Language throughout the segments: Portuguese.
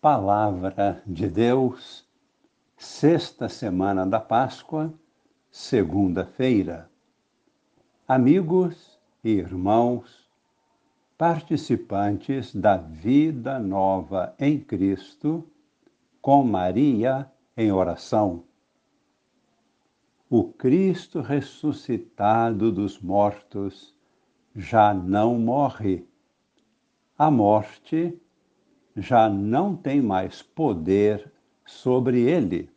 Palavra de Deus, sexta semana da Páscoa, segunda-feira. Amigos e irmãos, participantes da vida nova em Cristo, com Maria em oração. O Cristo ressuscitado dos mortos já não morre. A morte já não tem mais poder sobre ele.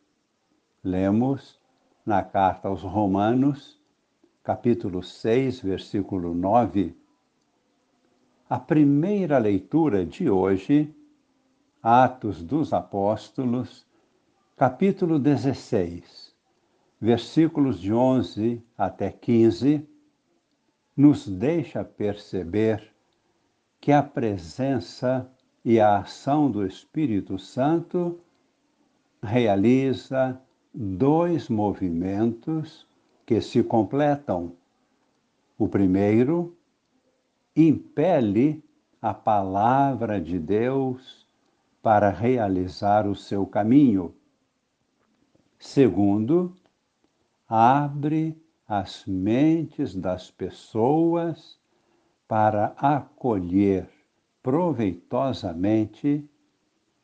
Lemos na carta aos Romanos, capítulo 6, versículo 9. A primeira leitura de hoje, Atos dos Apóstolos, capítulo 16, versículos de 11 até 15, nos deixa perceber que a presença e a ação do Espírito Santo realiza dois movimentos que se completam. O primeiro impele a palavra de Deus para realizar o seu caminho. Segundo, abre as mentes das pessoas para acolher proveitosamente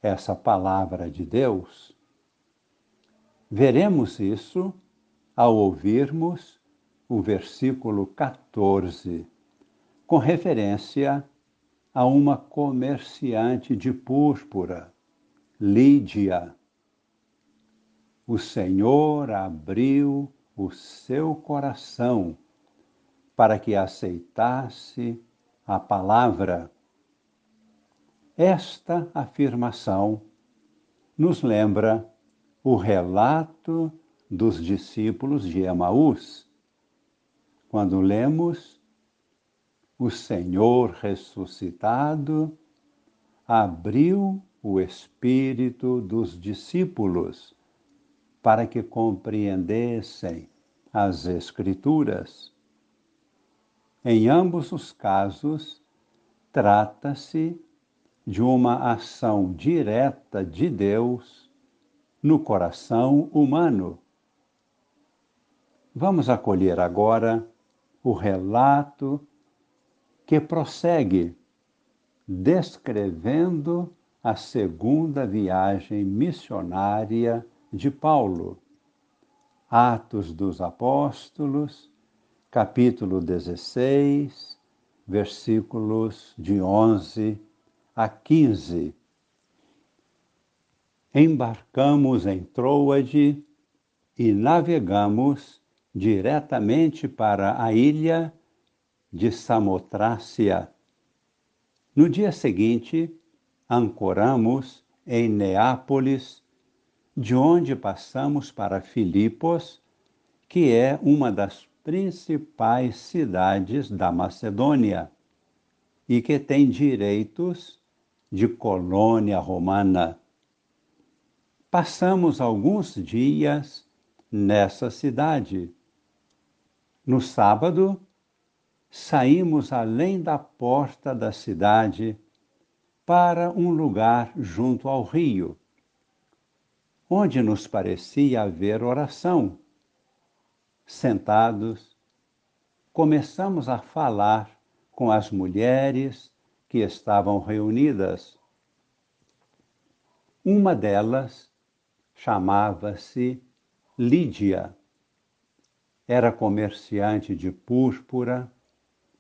essa palavra de Deus? Veremos isso ao ouvirmos o versículo 14, com referência a uma comerciante de púrpura, Lídia. O Senhor abriu o seu coração para que aceitasse a palavra esta afirmação nos lembra o relato dos discípulos de Emaús, quando lemos o Senhor ressuscitado abriu o espírito dos discípulos para que compreendessem as Escrituras. Em ambos os casos, trata-se de uma ação direta de Deus no coração humano. Vamos acolher agora o relato que prossegue descrevendo a segunda viagem missionária de Paulo. Atos dos Apóstolos, capítulo 16, versículos de 11 a 15. Embarcamos em Troade e navegamos diretamente para a ilha de Samotrácia. No dia seguinte, ancoramos em Neápolis, de onde passamos para Filipos, que é uma das principais cidades da Macedônia e que tem direitos de colônia romana. Passamos alguns dias nessa cidade. No sábado, saímos além da porta da cidade para um lugar junto ao rio, onde nos parecia haver oração. Sentados, começamos a falar com as mulheres que estavam reunidas. Uma delas chamava-se Lídia. Era comerciante de púrpura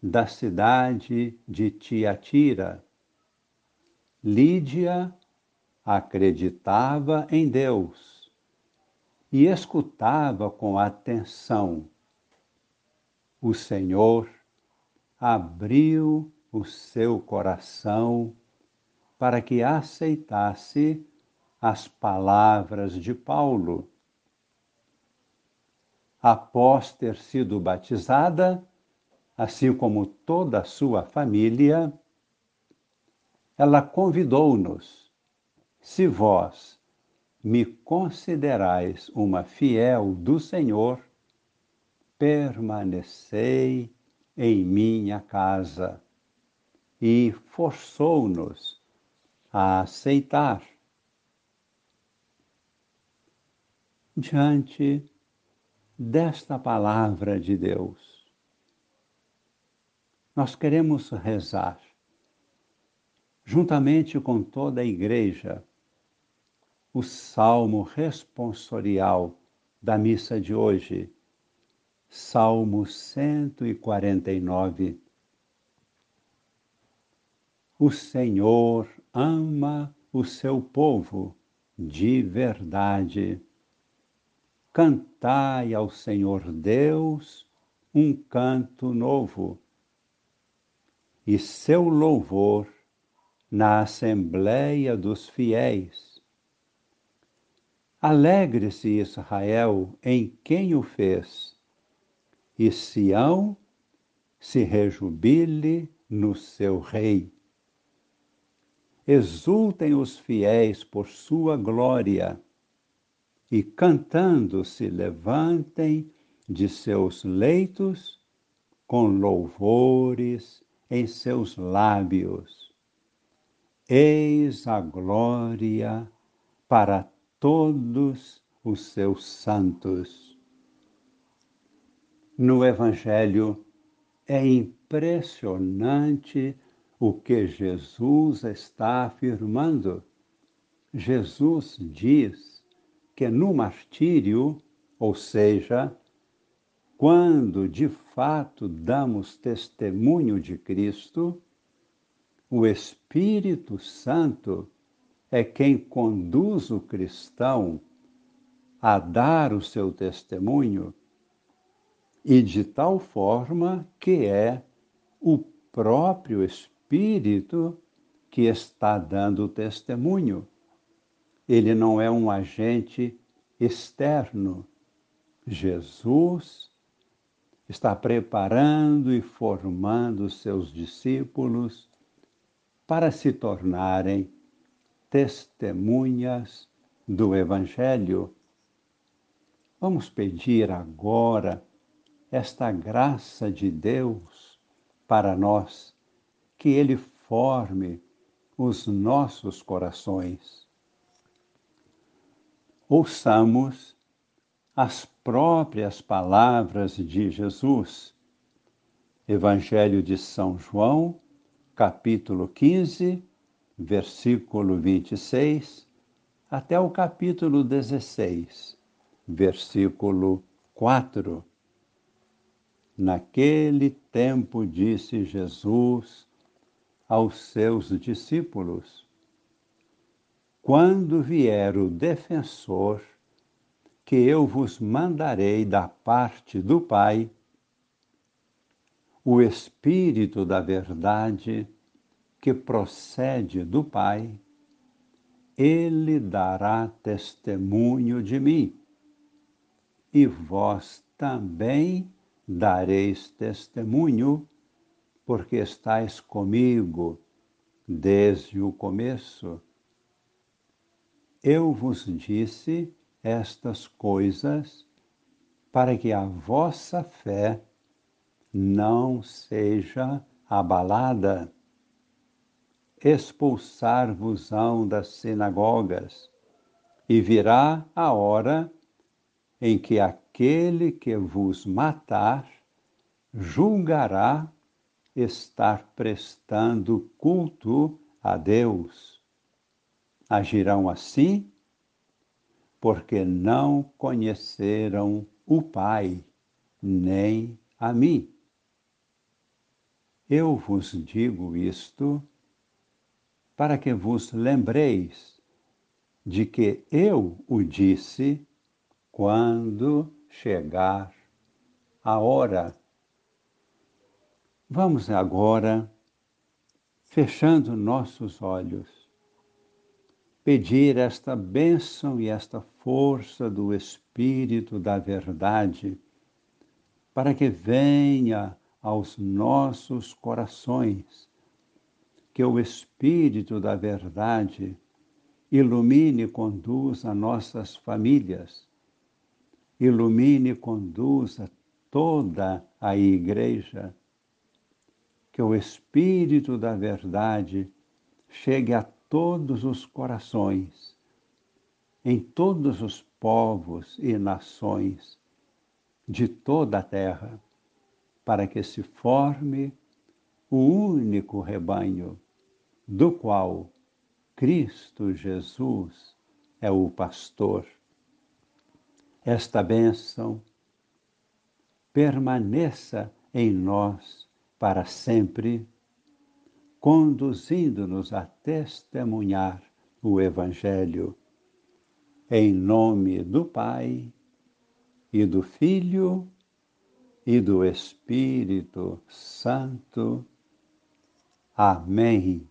da cidade de Tiatira. Lídia acreditava em Deus e escutava com atenção. O Senhor abriu o seu coração para que aceitasse as palavras de Paulo. Após ter sido batizada, assim como toda a sua família, ela convidou-nos: se vós me considerais uma fiel do Senhor, permanecei em minha casa e forçou-nos a aceitar. Diante desta palavra de Deus, nós queremos rezar, juntamente com toda a Igreja, o salmo responsorial da missa de hoje, Salmo 149. O Senhor ama o seu povo de verdade. Cantai ao Senhor Deus um canto novo, e seu louvor na assembleia dos fiéis. Alegre-se Israel em quem o fez, e Sião se rejubile no seu rei. Exultem os fiéis por sua glória, e cantando se levantem de seus leitos com louvores em seus lábios. Eis a glória para todos os seus santos. No Evangelho é impressionante o que Jesus está afirmando. Jesus diz que no martírio, ou seja, quando de fato damos testemunho de Cristo, o Espírito Santo é quem conduz o cristão a dar o seu testemunho, e de tal forma que é o próprio Espírito Espírito que está dando testemunho. Ele não é um agente externo. Jesus está preparando e formando seus discípulos para se tornarem testemunhas do Evangelho. Vamos pedir agora esta graça de Deus para nós que Ele forme os nossos corações. Ouçamos as próprias palavras de Jesus. Evangelho de São João, capítulo 15, versículo 26, até o capítulo 16, versículo 4. Naquele tempo disse Jesus aos seus discípulos: Quando vier o defensor, que eu vos mandarei da parte do Pai, o Espírito da Verdade, que procede do Pai, ele dará testemunho de mim, e vós também dareis testemunho porque estais comigo desde o começo. Eu vos disse estas coisas para que a vossa fé não seja abalada. Expulsar-vos-ão das sinagogas, e virá a hora em que aquele que vos matar julgará estar prestando culto a Deus. Agirão assim porque não conheceram o Pai, nem a mim. Eu vos digo isto para que vos lembreis de que eu o disse quando chegar a hora. Vamos agora, fechando nossos olhos, pedir esta bênção e esta força do Espírito da Verdade para que venha aos nossos corações, que o Espírito da Verdade ilumine e conduza nossas famílias, ilumine e conduza toda a Igreja que o Espírito da Verdade chegue a todos os corações em todos os povos e nações de toda a terra, para que se forme o único rebanho, do qual Cristo Jesus é o pastor. Esta bênção permaneça em nós para sempre, conduzindo-nos a testemunhar o Evangelho. Em nome do Pai e do Filho e do Espírito Santo. Amém.